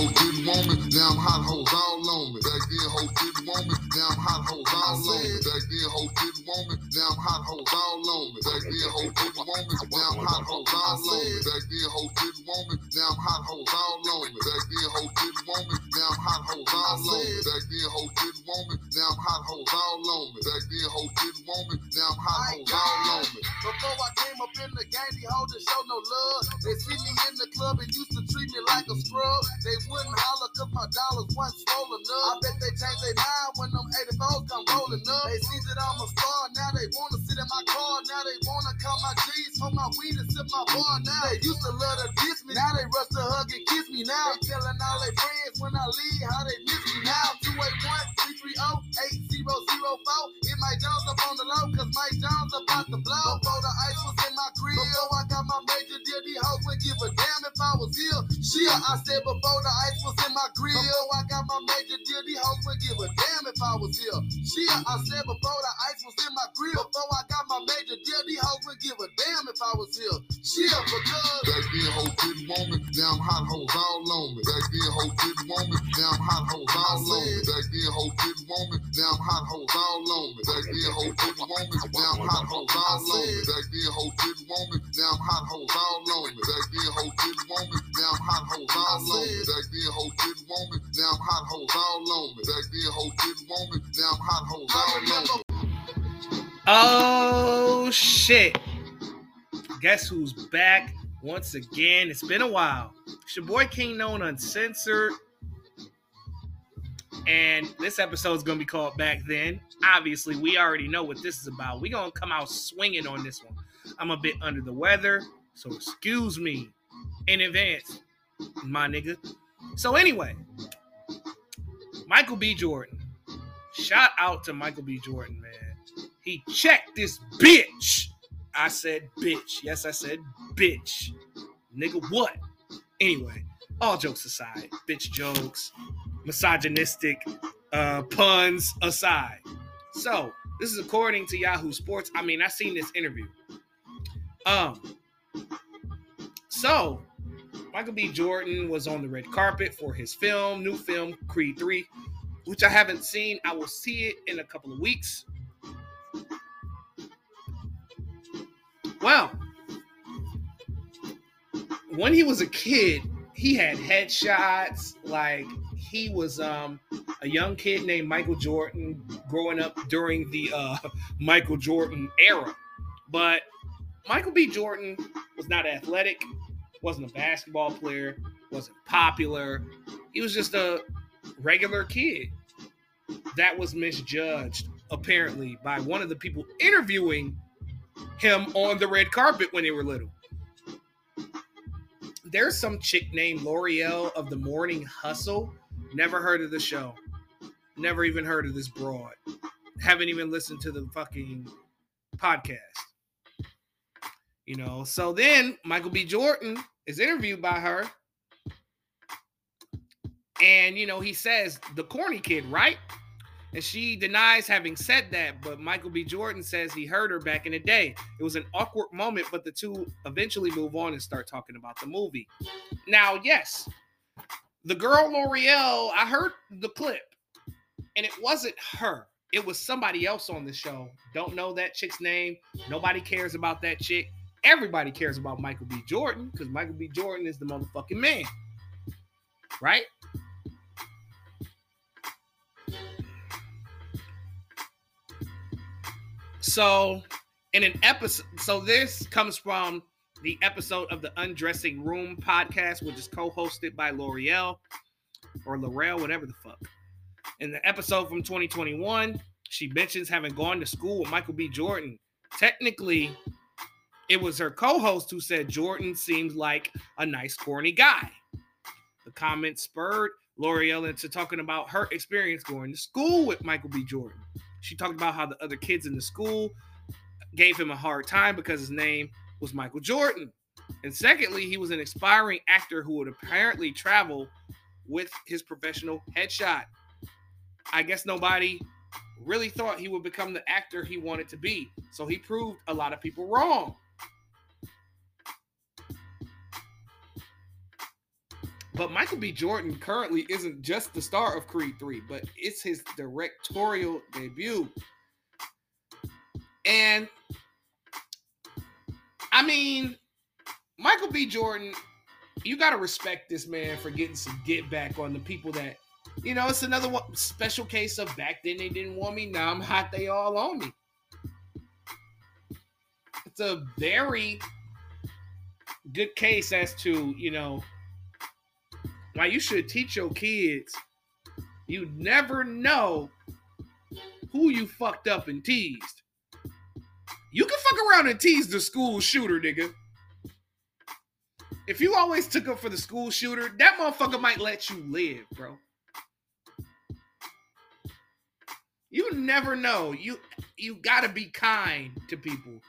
hoe didn't want me, now I'm hot hoes all on me. Back then hoe didn't want me, now I'm hot hoes all on me. Back then hoe didn't me, now I'm hot hoes all on me. Back then hoe didn't want me, now I'm hot hoes all on me. Back then hoe didn't want me, now I'm hot hoes all on me. Back then hoe didn't want me, now I'm hot hoes all on me. Back then hoe didn't want me, now I'm hot hoes all on me. Back then hoe didn't want me, now I'm hot hoes all on me. Before I came up in the game, these hoes didn't show no love. They see me in the club and used to treat me like a scrub. They wouldn't holler cause my dollars wasn't swollen up. I bet they changed their mind when them 84s come rolling up. They see that I'm a star, now they wanna sit in my car. Now they wanna call my G's, smoke my weed and sip my bar. Now they used to love to diss me, now they rush to hug and kiss me. Now they telling all their friends when I leave how they miss me. Now 281 330 8004. Hit Mike Jones up on the low, cause Mike Jones about to blow. Before the ice was in my grill, before I got my major deal, these hoes would give a damn if I was here. Shit, I said before the ice was in my grill, before I got my major deal, these hoes would give a damn if I was here. Shit, I said before the ice was in my grill, before I got my major deal, these hoes would give a damn if I was here. Shit, because Back then hoe didn't want me, now I'm hot hoes all on me. Back then hoe didn't want me, now I'm hot hoes all on me. Back then hoe didn't want now I'm hot hoes all on me. Back then hoe didn't now I'm hot hoes all on me. Back then hoe didn't now I'm hot hoes all on me. Back then hoe didn't now I'm hot hoes all on me. Back then hoe didn't now I'm hot hoes all on me. Back then hoe didn't now I'm hot hoes all on me. Oh shit. Guess who's back once again? It's been a while. It's your boy King Known Uncensored. And this episode is gonna be called Back Then. Obviously, we already know what this is about. We're gonna come out swinging on this one. I'm a bit under the weather, so excuse me in advance, my nigga. So anyway, Michael B. Jordan. Shout out to Michael B. Jordan, man. He checked this bitch. I said bitch. Yes, I said bitch. Nigga, what? Anyway, all jokes aside, bitch jokes, misogynistic uh, puns aside. So, this is according to Yahoo Sports. I mean, I've seen this interview. Um, so Michael B. Jordan was on the red carpet for his film, new film, Creed 3, which I haven't seen. I will see it in a couple of weeks. Well, when he was a kid, he had headshots. Like he was um, a young kid named Michael Jordan growing up during the uh, Michael Jordan era. But Michael B. Jordan was not athletic, wasn't a basketball player, wasn't popular. He was just a regular kid that was misjudged, apparently, by one of the people interviewing him on the red carpet when they were little. There's some chick named Lore'l of the Morning Hustle. Never heard of the show. Never even heard of this broad. Haven't even listened to the fucking podcast. You know, so then Michael B. Jordan is interviewed by her. And, you know, he says, the corny kid, right? And she denies having said that, but Michael B. Jordan says he heard her back in the day. It was an awkward moment, but the two eventually move on and start talking about the movie. Now, yes, the girl Lore'l, I heard the clip, and it wasn't her. It was somebody else on the show. Don't know that chick's name. Nobody cares about that chick. Everybody cares about Michael B. Jordan because Michael B. Jordan is the motherfucking man. Right? So, in an episode, so this comes from the episode of the Undressing Room podcast, which is co-hosted by Lore'l or Lore'l, whatever the fuck. In the episode from 2021, she mentions having gone to school with Michael B. Jordan. Technically, it was her co-host who said Jordan seems like a nice, corny guy. The comment spurred Lore'l into talking about her experience going to school with Michael B. Jordan. She talked about how the other kids in the school gave him a hard time because his name was Michael Jordan. And secondly, he was an aspiring actor who would apparently travel with his professional headshot. I guess nobody really thought he would become the actor he wanted to be. So he proved a lot of people wrong. But Michael B. Jordan currently isn't just the star of Creed 3, but it's his directorial debut. And I mean, Michael B. Jordan, you got to respect this man for getting some get back on the people that, you know, it's another one, special case of back then they didn't want me, now I'm hot, they all on me. It's a very good case as to, you know, why you should teach your kids you never know who you fucked up and teased. You can fuck around and tease the school shooter, nigga. If you always took up for the school shooter, that motherfucker might let you live, bro. You never know. You you gotta be kind to people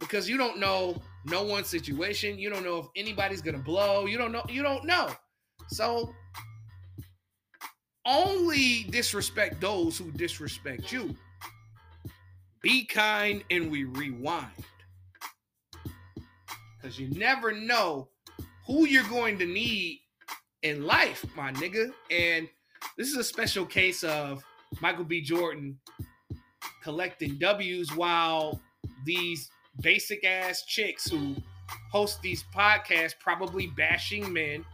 because you don't know no one's situation. You don't know if anybody's gonna blow. You don't know. You don't know. So only disrespect those who disrespect you. Be kind and we rewind. Because you never know who you're going to need in life, my nigga. And this is a special case of Michael B. Jordan collecting W's while these basic ass chicks who host these podcasts, probably bashing men,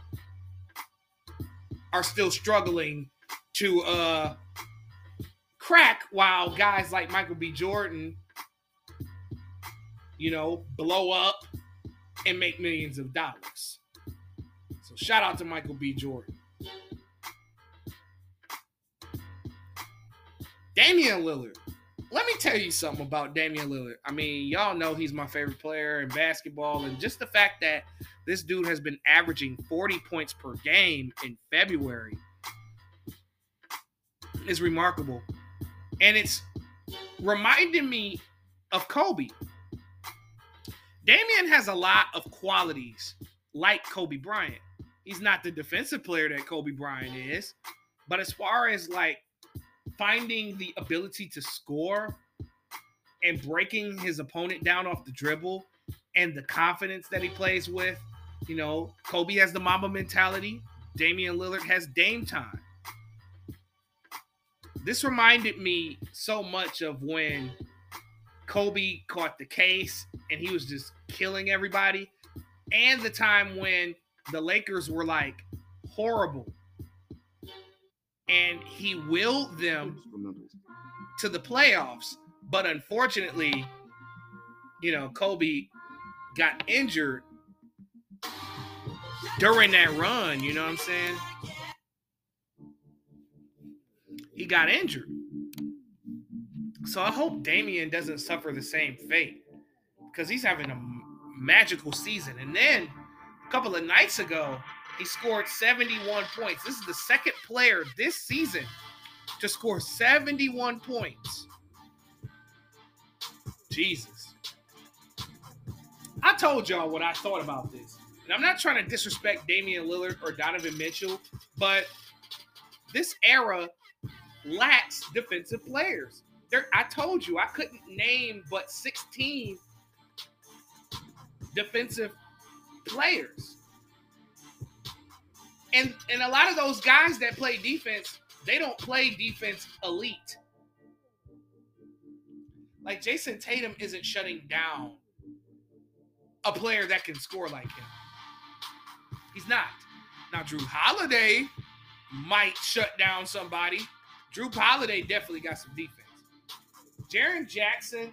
are still struggling to uh crack while guys like Michael B. Jordan, you know, blow up and make millions of dollars. So shout out to Michael B. Jordan. Damian Lillard. Let me tell you something about Damian Lillard. I mean, y'all know he's my favorite player in basketball, and just the fact that this dude has been averaging 40 points per game in February is remarkable. And it's reminding me of Kobe. Damian has a lot of qualities like Kobe Bryant. He's not the defensive player that Kobe Bryant is, but as far as like finding the ability to score and breaking his opponent down off the dribble and the confidence that he plays with, you know, Kobe has the Mamba mentality. Damian Lillard has Dame time. This reminded me so much of when Kobe caught the case and he was just killing everybody, and the time when the Lakers were like horrible and he willed them to the playoffs. But unfortunately, you know, Kobe got injured during that run. You know what I'm saying? He got injured. So I hope Damian doesn't suffer the same fate because he's having a magical season. And then a couple of nights ago, he scored 71 points. This is the second player this season to score 71 points. Jesus. I told y'all what I thought about this. And I'm not trying to disrespect Damian Lillard or Donovan Mitchell, but this era lacks defensive players. There, I told you I couldn't name but 16 defensive players. And and a lot of those guys that play defense, they don't play defense elite. Like Jayson Tatum isn't shutting down a player that can score like him. He's not. Now Jrue Holiday might shut down somebody. Jrue Holiday definitely got some defense. Jaren Jackson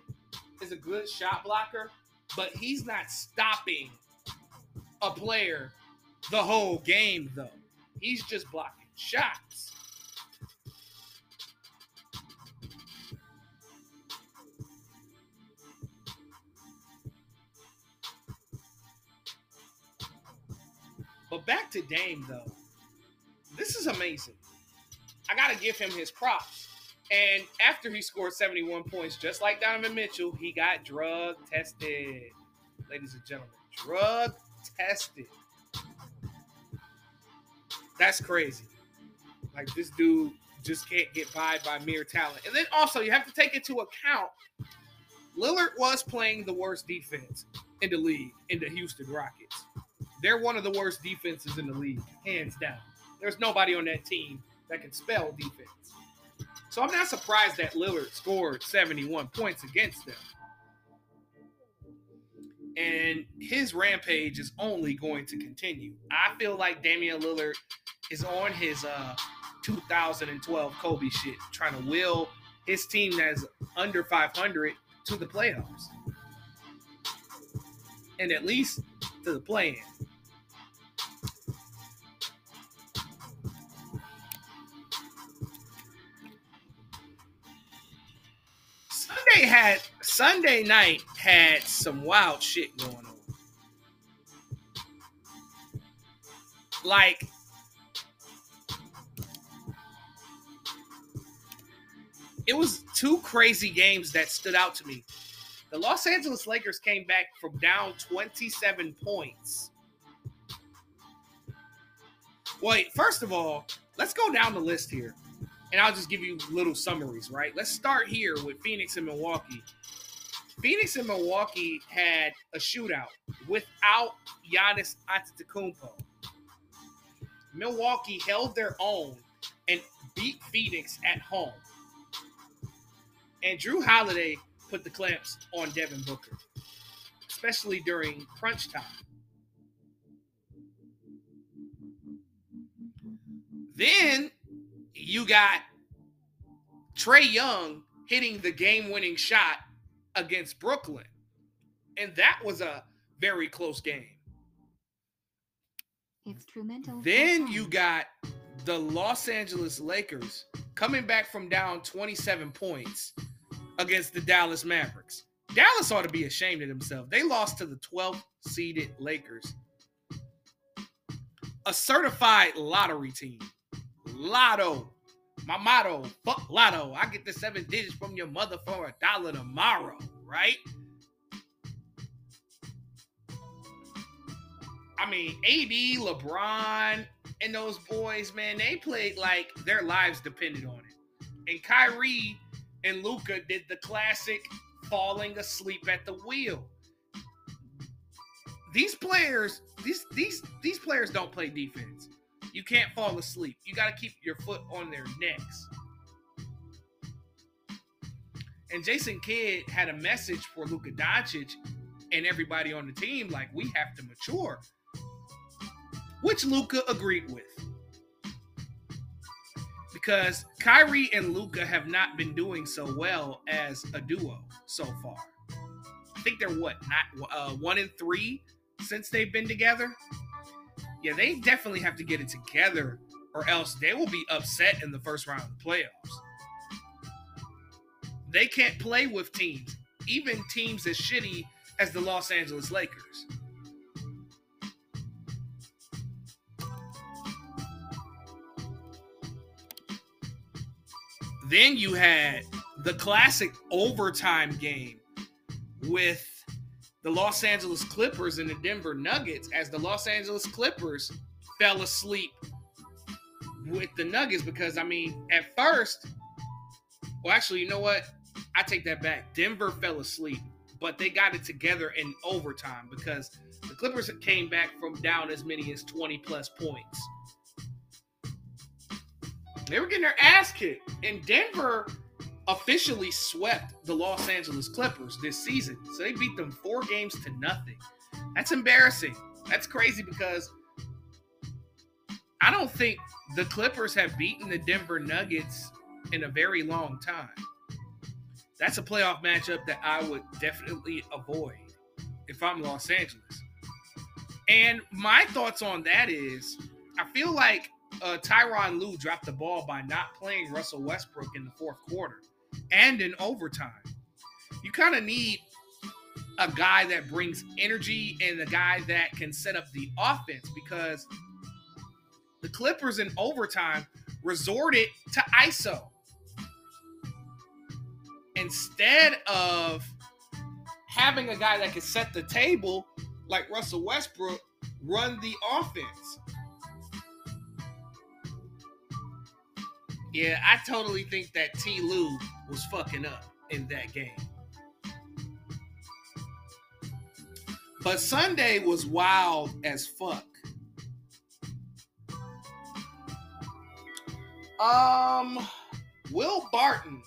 is a good shot blocker, but he's not stopping a player the whole game, though. He's just blocking shots. But back to Dame, though. This is amazing. I got to give him his props. And after he scored 71 points, just like Donovan Mitchell, he got drug tested. Ladies and gentlemen, drug tested. That's crazy. Like this dude just can't get by by mere talent. And then also you have to take into account Lillard was playing the worst defense in the league in the Houston Rockets. They're one of the worst defenses in the league, hands down. There's nobody on that team that can spell defense. So I'm not surprised that Lillard scored 71 points against them. And his rampage is only going to continue. I feel like Damian Lillard is on his uh 2012 Kobe shit, trying to will his team that's under 500 to the playoffs. And at least to the play in. Sunday had Sunday night had some wild shit going on. Like it was two crazy games that stood out to me. The Los Angeles Lakers came back from down 27 points. Wait, first of all, let's go down the list here. And I'll just give you little summaries, right? Let's start here with Phoenix and Milwaukee. Phoenix and Milwaukee had a shootout without Giannis Antetokounmpo. Milwaukee held their own and beat Phoenix at home. And Jrue Holiday put the clamps on Devin Booker, especially during crunch time. Then you got Trae Young hitting the game winning shot against Brooklyn. And that was a very close game. Instrumental. Then you got the Los Angeles Lakers coming back from down 27 points against the Dallas Mavericks. Dallas ought to be ashamed of themselves. They lost to the 12th seeded Lakers, a certified lottery team. Lotto. My motto, fuck lotto. I get the seven digits from your mother for a dollar tomorrow, right? I mean, AD, LeBron, and those boys, man, they played like their lives depended on it. And Kyrie and Luka did the classic falling asleep at the wheel. These players, these these these players don't play defense. You can't fall asleep. You got to keep your foot on their necks. And Jason Kidd had a message for Luka Doncic and everybody on the team like we have to mature, which Luka agreed with because Kyrie and Luka have not been doing so well as a duo so far. I think they're what not uh, one in three since they've been together. Yeah, they definitely have to get it together, or else they will be upset in the first round of the playoffs. They can't play with teams, even teams as shitty as the Los Angeles Lakers. Then you had the classic overtime game with the Los Angeles Clippers and the Denver Nuggets as the Los Angeles Clippers fell asleep with the Nuggets because I mean, at first, well, actually, you know what? I take that back. Denver fell asleep, but they got it together in overtime because the Clippers came back from down as many as 20 plus points. They were getting their ass kicked. And Denver officially swept the Los Angeles Clippers this season. So they beat them four games to nothing. That's embarrassing. That's crazy because I don't think the Clippers have beaten the Denver Nuggets in a very long time. That's a playoff matchup that I would definitely avoid if I'm Los Angeles. And my thoughts on that is I feel like uh, Tyronn Lue dropped the ball by not playing Russell Westbrook in the fourth quarter and in overtime. You kind of need a guy that brings energy and a guy that can set up the offense because the Clippers in overtime resorted to ISO instead of having a guy that can set the table like Russell Westbrook run the offense. Yeah, I totally think that T. Lue was fucking up in that game. But Sunday was wild as fuck. Um, Will Barton.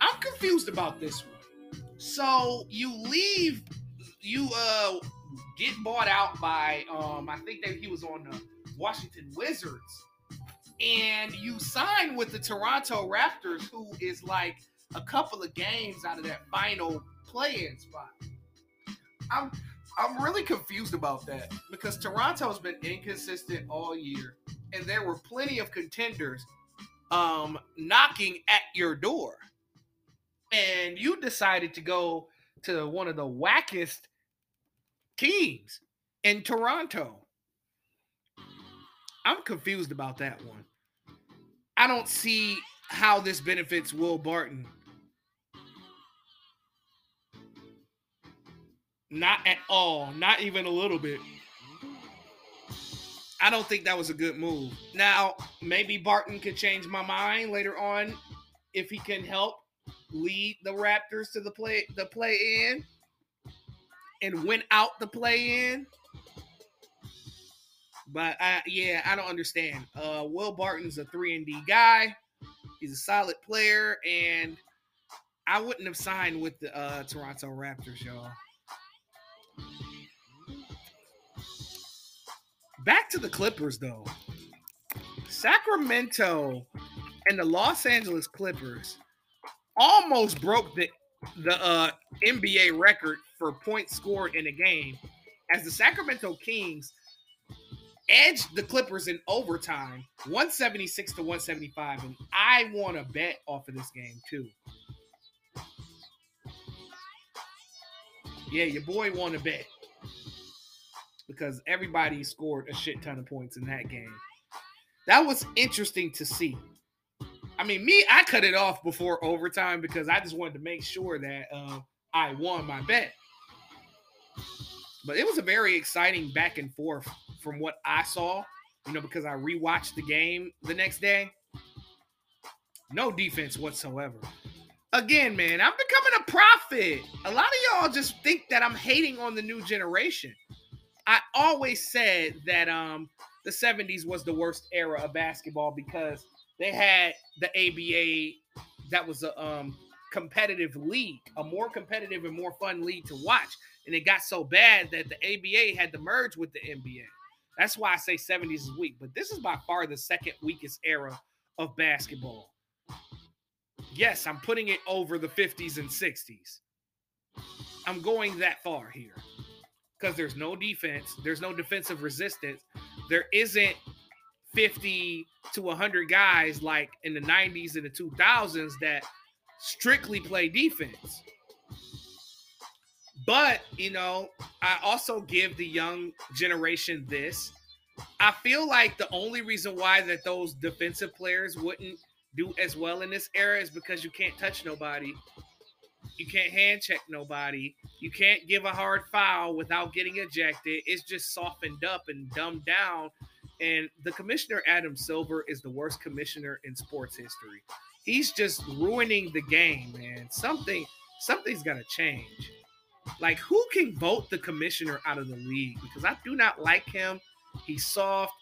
I'm confused about this one. So you leave, you uh get bought out by um I think that he was on the Washington Wizards, and you sign with the Toronto Raptors, who is like a couple of games out of that final play-in spot. I'm I'm really confused about that because Toronto's been inconsistent all year, and there were plenty of contenders um knocking at your door. And you decided to go to one of the wackest teams in Toronto. I'm confused about that one. I don't see how this benefits Will Barton. Not at all, not even a little bit. I don't think that was a good move. Now, maybe Barton could change my mind later on if he can help lead the Raptors to the play the play in and win out the play in. But I, yeah, I don't understand. Uh, Will Barton's a three and D guy. He's a solid player, and I wouldn't have signed with the uh, Toronto Raptors, y'all. Back to the Clippers, though. Sacramento and the Los Angeles Clippers almost broke the the uh, NBA record for points scored in a game as the Sacramento Kings edged the Clippers in overtime, 176 to 175. And I want to bet off of this game too. Yeah, your boy want to bet because everybody scored a shit ton of points in that game. That was interesting to see. I mean, me, I cut it off before overtime because I just wanted to make sure that uh, I won my bet. But it was a very exciting back and forth from what I saw, you know, because I rewatched the game the next day. No defense whatsoever. Again, man, I'm becoming a prophet. A lot of y'all just think that I'm hating on the new generation. I always said that um the 70s was the worst era of basketball because they had the ABA that was a um competitive league, a more competitive and more fun league to watch. And it got so bad that the ABA had to merge with the NBA. That's why I say 70s is weak. But this is by far the second weakest era of basketball. Yes, I'm putting it over the 50s and 60s. I'm going that far here because there's no defense, there's no defensive resistance. There isn't 50 to 100 guys like in the 90s and the 2000s that strictly play defense. But, you know, I also give the young generation this. I feel like the only reason why that those defensive players wouldn't do as well in this era is because you can't touch nobody. You can't hand check nobody. You can't give a hard foul without getting ejected. It's just softened up and dumbed down. And the commissioner, Adam Silver, is the worst commissioner in sports history. He's just ruining the game, man. Something, something's got to change. Like, who can vote the commissioner out of the league? Because I do not like him. He's soft.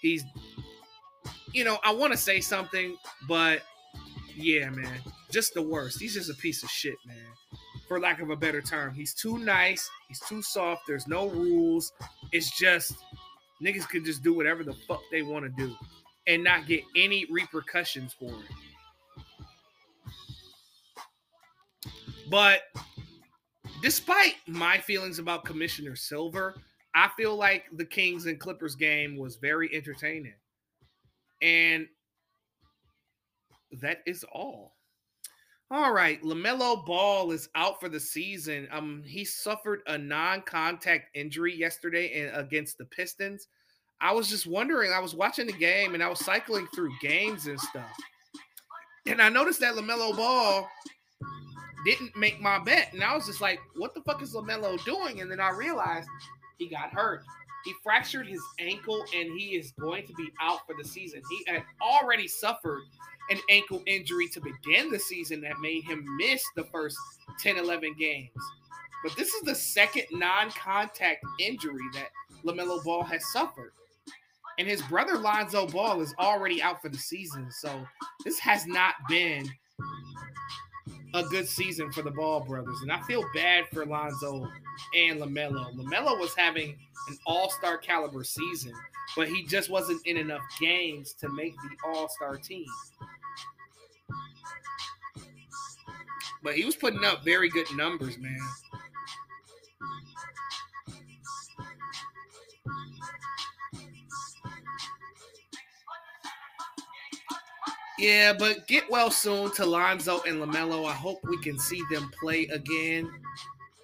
He's, you know, I want to say something, but yeah, man, just the worst. He's just a piece of shit, man. For lack of a better term, he's too nice. He's too soft. There's no rules. It's just niggas can just do whatever the fuck they want to do and not get any repercussions for it. But despite my feelings about Commissioner Silver, I feel like the Kings and Clippers game was very entertaining. And that is all. All right, LaMelo Ball is out for the season. Um he suffered a non-contact injury yesterday and against the Pistons. I was just wondering, I was watching the game and I was cycling through games and stuff. And I noticed that LaMelo Ball didn't make my bet. And I was just like, what the fuck is LaMelo doing? And then I realized he got hurt. He fractured his ankle and he is going to be out for the season. He had already suffered an ankle injury to begin the season that made him miss the first 10, 11 games. But this is the second non-contact injury that LaMelo Ball has suffered. And his brother Lonzo Ball is already out for the season. So this has not been a good season for the Ball brothers. And I feel bad for Lonzo and LaMelo. LaMelo was having an all-star caliber season, but he just wasn't in enough games to make the all-star team. But he was putting up very good numbers, man. Yeah, but get well soon to Lonzo and LaMelo. I hope we can see them play again.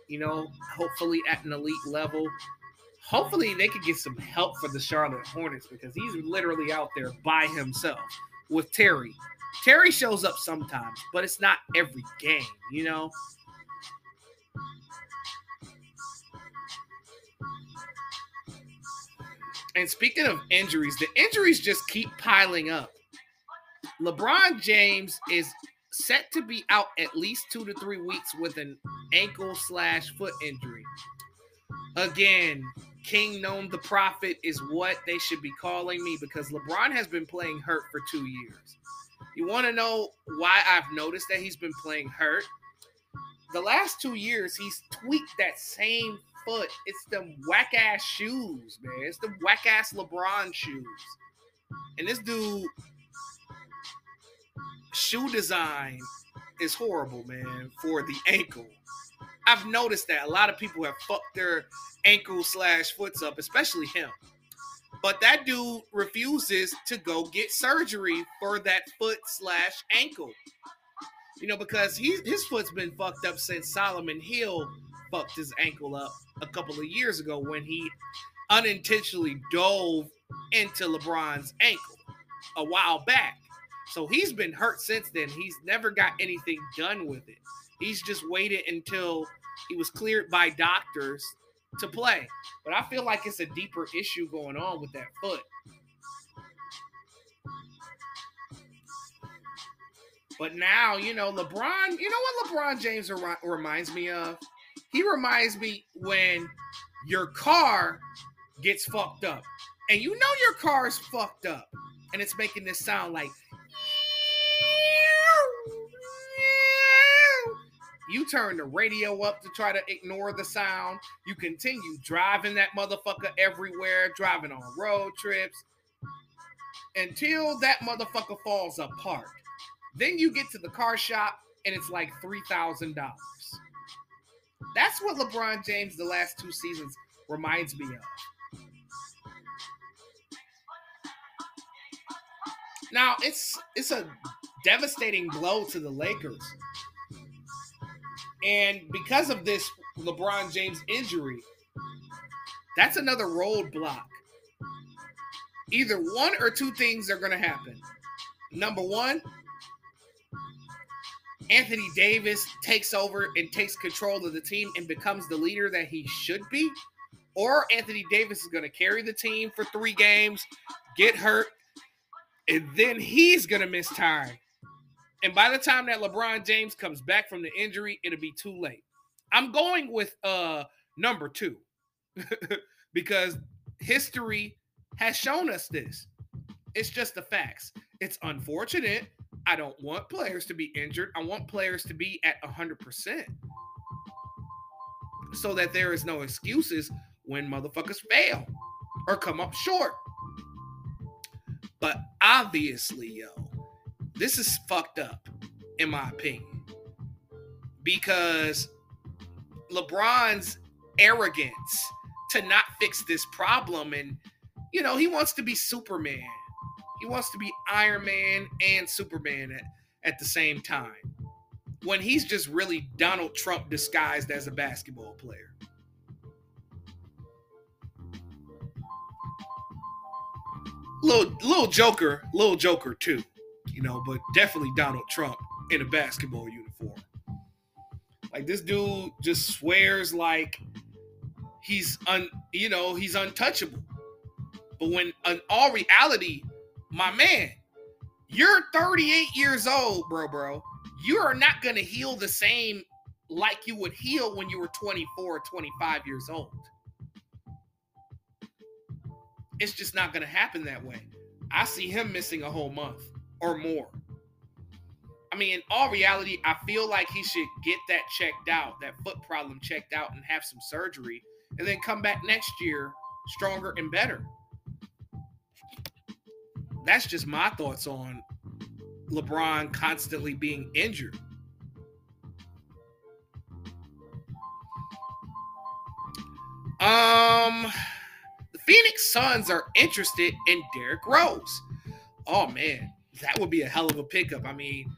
You know, hopefully at an elite level. Hopefully they could get some help for the Charlotte Hornets because he's literally out there by himself with Terry. Terry shows up sometimes, but it's not every game, you know? And speaking of injuries, the injuries just keep piling up. LeBron James is set to be out at least two to three weeks with an ankle slash foot injury. Again, King Known the Prophet is what they should be calling me because LeBron has been playing hurt for two years. You want to know why I've noticed that he's been playing hurt? The last two years, he's tweaked that same foot. It's the whack ass shoes, man. It's the whack ass LeBron shoes. And this dude shoe design is horrible, man, for the ankle. I've noticed that a lot of people have fucked their ankle slash foots up, especially him. But that dude refuses to go get surgery for that foot slash ankle. You know, because he, his foot's been fucked up since Solomon Hill fucked his ankle up a couple of years ago when he unintentionally dove into LeBron's ankle a while back. So he's been hurt since then. He's never got anything done with it. He's just waited until he was cleared by doctors to play. But I feel like it's a deeper issue going on with that foot. But now, you know, LeBron, you know what LeBron James reminds me of? He reminds me when your car gets fucked up. And you know your car's fucked up. And it's making this sound like You turn the radio up to try to ignore the sound. You continue driving that motherfucker everywhere, driving on road trips until that motherfucker falls apart. Then you get to the car shop and it's like $3,000. That's what LeBron James the last two seasons reminds me of. Now, it's it's a devastating blow to the Lakers and because of this LeBron James injury, that's another roadblock. Either one or two things are going to happen. Number one, Anthony Davis takes over and takes control of the team and becomes the leader that he should be. Or Anthony Davis is going to carry the team for three games, get hurt, and then he's going to miss time and by the time that LeBron James comes back from the injury, it'll be too late. I'm going with uh number two because history has shown us this. It's just the facts. It's unfortunate. I don't want players to be injured. I want players to be at 100% so that there is no excuses when motherfuckers fail or come up short. But obviously, yo, this is fucked up, in my opinion, because LeBron's arrogance to not fix this problem, and you know, he wants to be Superman. He wants to be Iron Man and Superman at, at the same time. When he's just really Donald Trump disguised as a basketball player. Little little Joker, little Joker too you know, but definitely Donald Trump in a basketball uniform. Like this dude just swears like he's un, you know, he's untouchable. But when in all reality, my man, you're 38 years old, bro, bro. You are not gonna heal the same like you would heal when you were 24 or 25 years old. It's just not to happen that way. I see him missing a whole month or more. I mean, in all reality, I feel like he should get that checked out, that foot problem checked out, and have some surgery, and then come back next year stronger and better. That's just my thoughts on LeBron constantly being injured. Um, the Phoenix Suns are interested in Derrick Rose. Oh man, that would be a hell of a pickup. I mean,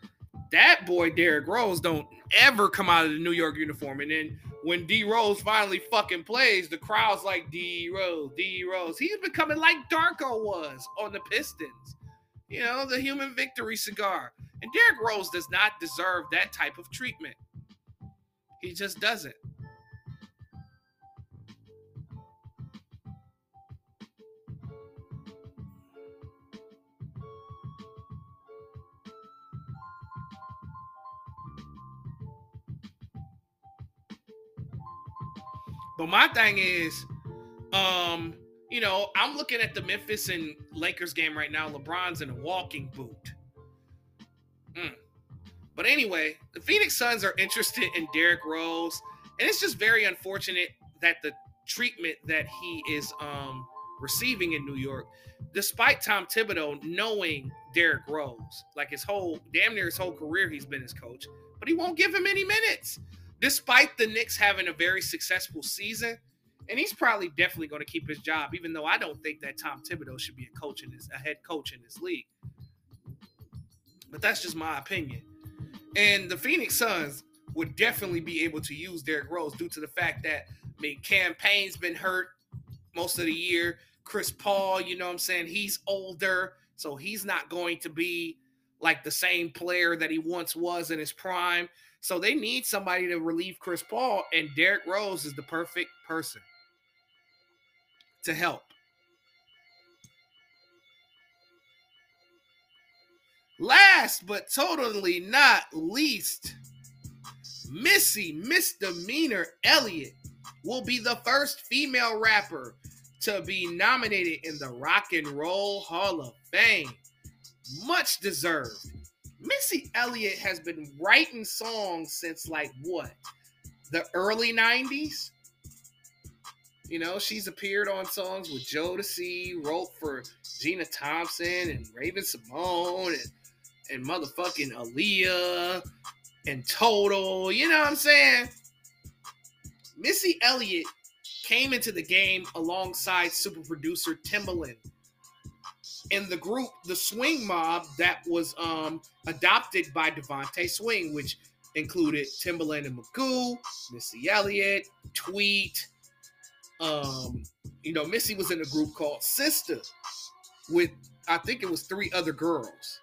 that boy Derrick Rose don't ever come out of the New York uniform, and then when D Rose finally fucking plays, the crowd's like D Rose, D Rose. He's becoming like Darko was on the Pistons. You know, the human victory cigar. And Derrick Rose does not deserve that type of treatment. He just doesn't. But my thing is, um, you know, I'm looking at the Memphis and Lakers game right now. LeBron's in a walking boot. Mm. But anyway, the Phoenix Suns are interested in Derrick Rose, and it's just very unfortunate that the treatment that he is um, receiving in New York, despite Tom Thibodeau knowing Derrick Rose, like his whole damn near his whole career, he's been his coach, but he won't give him any minutes despite the Knicks having a very successful season, and he's probably definitely going to keep his job, even though I don't think that Tom Thibodeau should be a coach in this, a head coach in this league. But that's just my opinion. And the Phoenix Suns would definitely be able to use Derrick Rose due to the fact that I mean Cam Payne's been hurt most of the year. Chris Paul, you know what I'm saying? He's older, so he's not going to be like the same player that he once was in his prime. So they need somebody to relieve Chris Paul, and Derrick Rose is the perfect person to help. Last but totally not least, Missy Misdemeanor Elliott will be the first female rapper to be nominated in the Rock and Roll Hall of Fame. Much deserved. Missy Elliott has been writing songs since like what? The early 90s? You know, she's appeared on songs with Jodeci, wrote for Gina Thompson and Raven-Symoné and, and motherfucking Aaliyah and Total. You know what I'm saying? Missy Elliott came into the game alongside super producer Timbaland in the group, the Swing Mob, that was um, adopted by DeVante Swing, which included Timbaland and Magoo, Missy Elliott, Tweet. Um, you know, Missy was in a group called Sista with I think it was three other girls.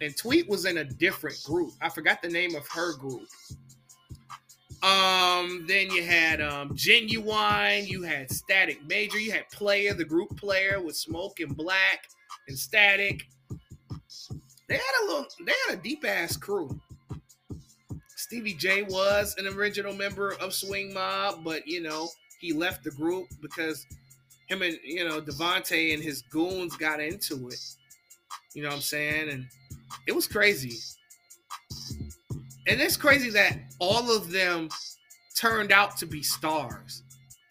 And Tweet was in a different group. I forgot the name of her group. Um, then you had um Ginuwine, you had Static Major, you had Player, the group player with Smoke and Black and Static. They had a little, they had a deep ass crew. Stevie J was an original member of Swing Mob, but you know he left the group because him and you know DeVante and his goons got into it. You know what I'm saying? And it was crazy. And it's crazy that all of them turned out to be stars.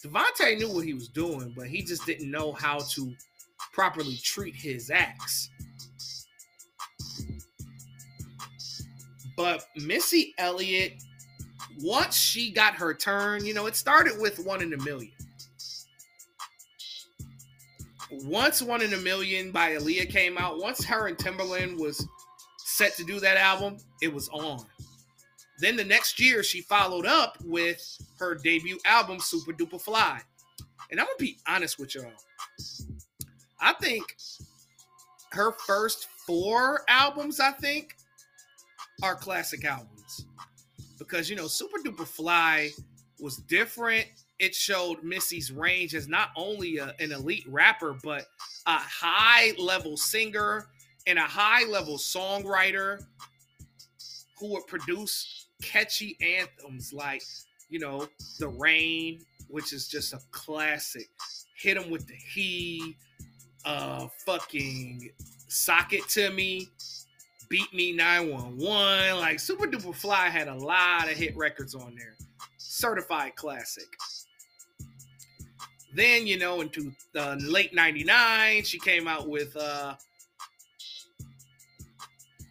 DeVante knew what he was doing, but he just didn't know how to properly treat his acts. But Missy Elliott, once she got her turn, you know, it started with one in a million. Once One in a Million by Aaliyah came out, once her and Timbaland was set to do that album, it was on. Then the next year, she followed up with her debut album, Supa Dupa Fly. And I'm gonna be honest with y'all. I think her first four albums, I think, are classic albums. Because, you know, Supa Dupa Fly was different. It showed Missy's range as not only a, an elite rapper, but a high level singer and a high level songwriter who would produce catchy anthems like, you know, The Rain, which is just a classic. hit him with the he, uh, fucking Sock It to Me, Beep Me 911. Like Supa Dupa Fly had a lot of hit records on there. Certified classic. Then, you know, into the late 99, she came out with uh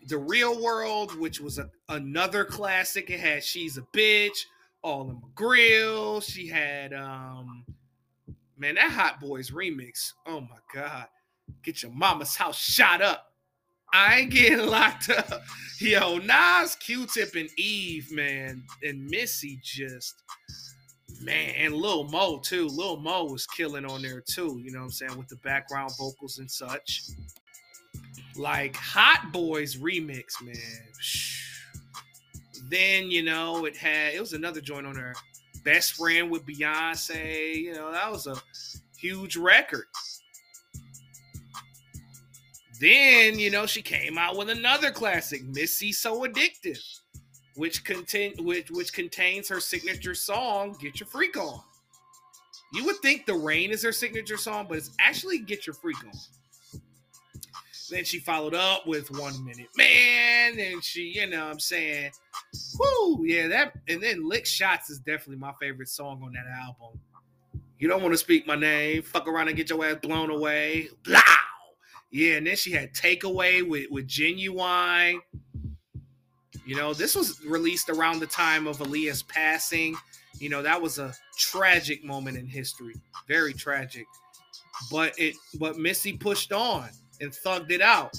The Real World, which was a, another classic. It had She's a Bitch, All in My Grill. She had um man, that Hot Boys remix. Oh my god. Get your mama's house shot up. I ain't getting locked up. Yo, Nas, Q-Tip, and Eve, man, and Missy just, man, and Lil Mo too. Lil Mo was killing on there too. You know what I'm saying with the background vocals and such. Like Hot Boys remix, man. Then you know it had it was another joint on there. Best friend with Beyonce. You know that was a huge record. Then, you know, she came out with another classic, Missy So Addictive, which contain which which contains her signature song, Get Your Freak On. You would think The Rain is her signature song, but it's actually Get Your Freak On. Then she followed up with One Minute Man, and she, you know, I'm saying, whoo, yeah, that, and then Lick Shots is definitely my favorite song on that album. You don't want to speak my name, fuck around and get your ass blown away. Blah. Yeah, and then she had Takeaway with, with Ginuwine. You know, this was released around the time of Aaliyah's passing. You know, that was a tragic moment in history. Very tragic. But it but Missy pushed on and thugged it out.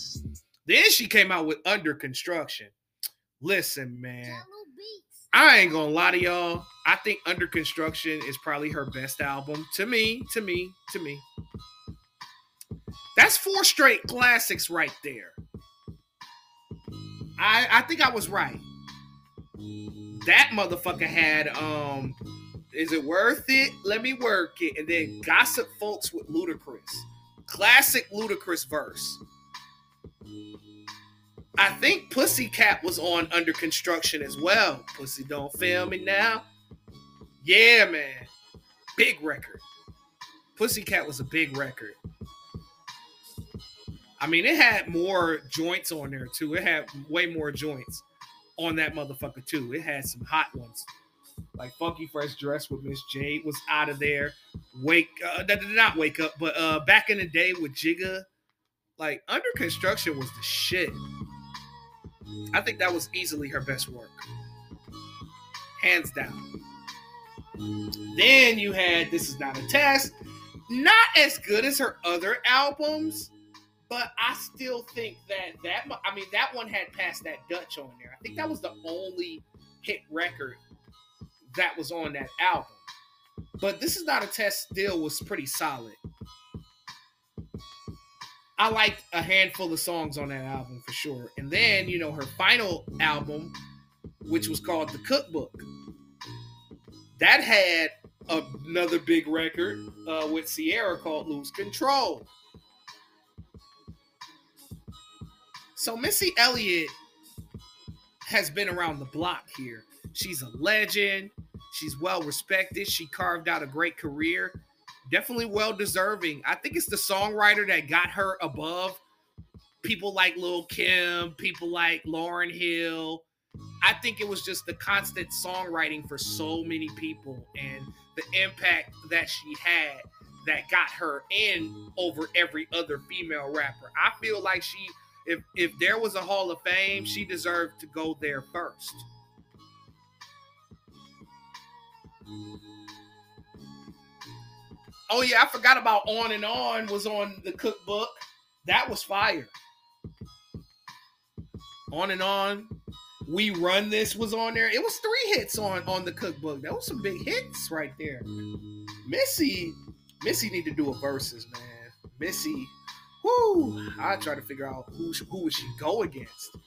Then she came out with Under Construction. Listen, man. I ain't gonna lie to y'all. I think Under Construction is probably her best album. To me, to me, to me. That's four straight classics right there. I I think I was right. That motherfucker had um is it worth it? Let me work it. And then Gossip Folks with Ludacris. Classic Ludacris verse. I think Pussycat was on under construction as well. Pussy don't fail me now. Yeah, man. Big record. Pussycat was a big record. I mean, it had more joints on there too. It had way more joints on that motherfucker too. It had some hot ones, like Funky Fresh Dress with Miss Jade was out of there. Wake, uh, that did not wake up, but uh, back in the day with Jigga, like Under Construction was the shit. I think that was easily her best work, hands down. Then you had This Is Not a Test, not as good as her other albums but I still think that that I mean that one had passed that Dutch on there. I think that was the only hit record that was on that album. But this is not a test. Still was pretty solid. I liked a handful of songs on that album for sure. And then you know her final album, which was called The Cookbook, that had another big record uh, with Ciara called Lose Control. So Missy Elliott has been around the block here. She's a legend. She's well respected. She carved out a great career. Definitely well deserving. I think it's the songwriter that got her above people like Lil Kim, people like Lauryn Hill. I think it was just the constant songwriting for so many people and the impact that she had that got her in over every other female rapper. I feel like she if if there was a Hall of Fame, she deserved to go there first. Oh yeah, I forgot about On and On was on the cookbook. That was fire. On and On. We Run This was on there. It was three hits on on the cookbook. That was some big hits right there. Missy, Missy need to do a verses, man. Missy, whoo, I mm-hmm. try to figure out who who would she go against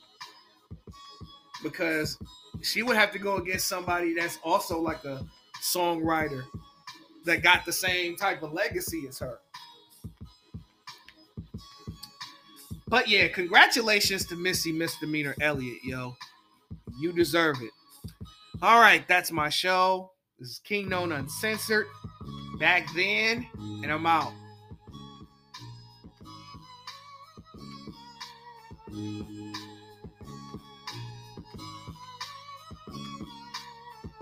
because she would have to go against somebody that's also like a songwriter that got the same type of legacy as her. But yeah, congratulations to Missy Misdemeanor Elliott, yo. You deserve it. All right, that's my show. This is Kingknown Uncensored. Back then, and I'm out. Thank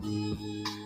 you.